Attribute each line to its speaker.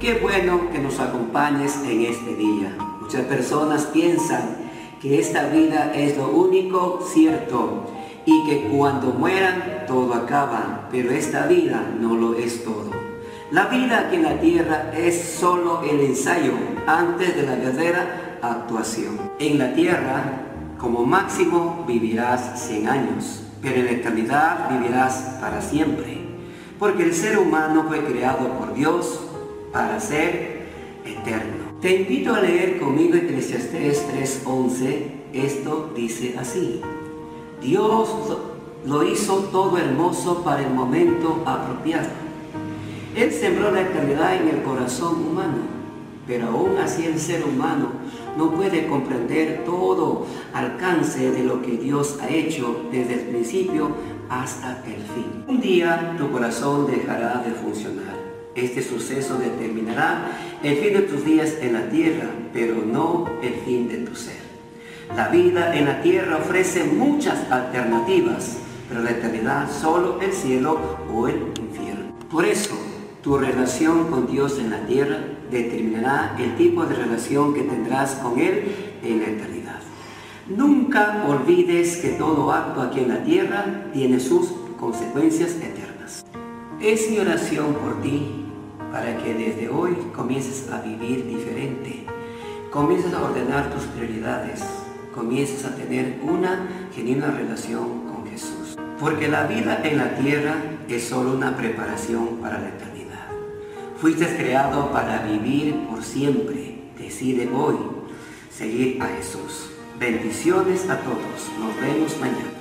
Speaker 1: qué bueno que nos acompañes en este día. Muchas personas piensan que esta vida es lo único cierto y que cuando mueran todo acaba, pero esta vida no lo es todo. La vida aquí en la tierra es solo el ensayo antes de la verdadera actuación. En la tierra, como máximo, vivirás 100 años, pero en la eternidad vivirás para siempre, porque el ser humano fue creado por Dios para ser eterno. Te invito a leer conmigo Eclesiastés 3:11. Esto dice así. Dios lo hizo todo hermoso para el momento apropiado. Él sembró la eternidad en el corazón humano, pero aún así el ser humano no puede comprender todo alcance de lo que Dios ha hecho desde el principio hasta el fin. Un día tu corazón dejará de funcionar este suceso determinará el fin de tus días en la tierra, pero no el fin de tu ser. La vida en la tierra ofrece muchas alternativas, pero la eternidad solo el cielo o el infierno. Por eso, tu relación con Dios en la tierra determinará el tipo de relación que tendrás con Él en la eternidad. Nunca olvides que todo acto aquí en la tierra tiene sus consecuencias eternas. Es mi oración por ti para que desde hoy comiences a vivir diferente, comiences a ordenar tus prioridades, comiences a tener una genuina relación con Jesús. Porque la vida en la tierra es solo una preparación para la eternidad. Fuiste creado para vivir por siempre. Decide hoy seguir a Jesús. Bendiciones a todos. Nos vemos mañana.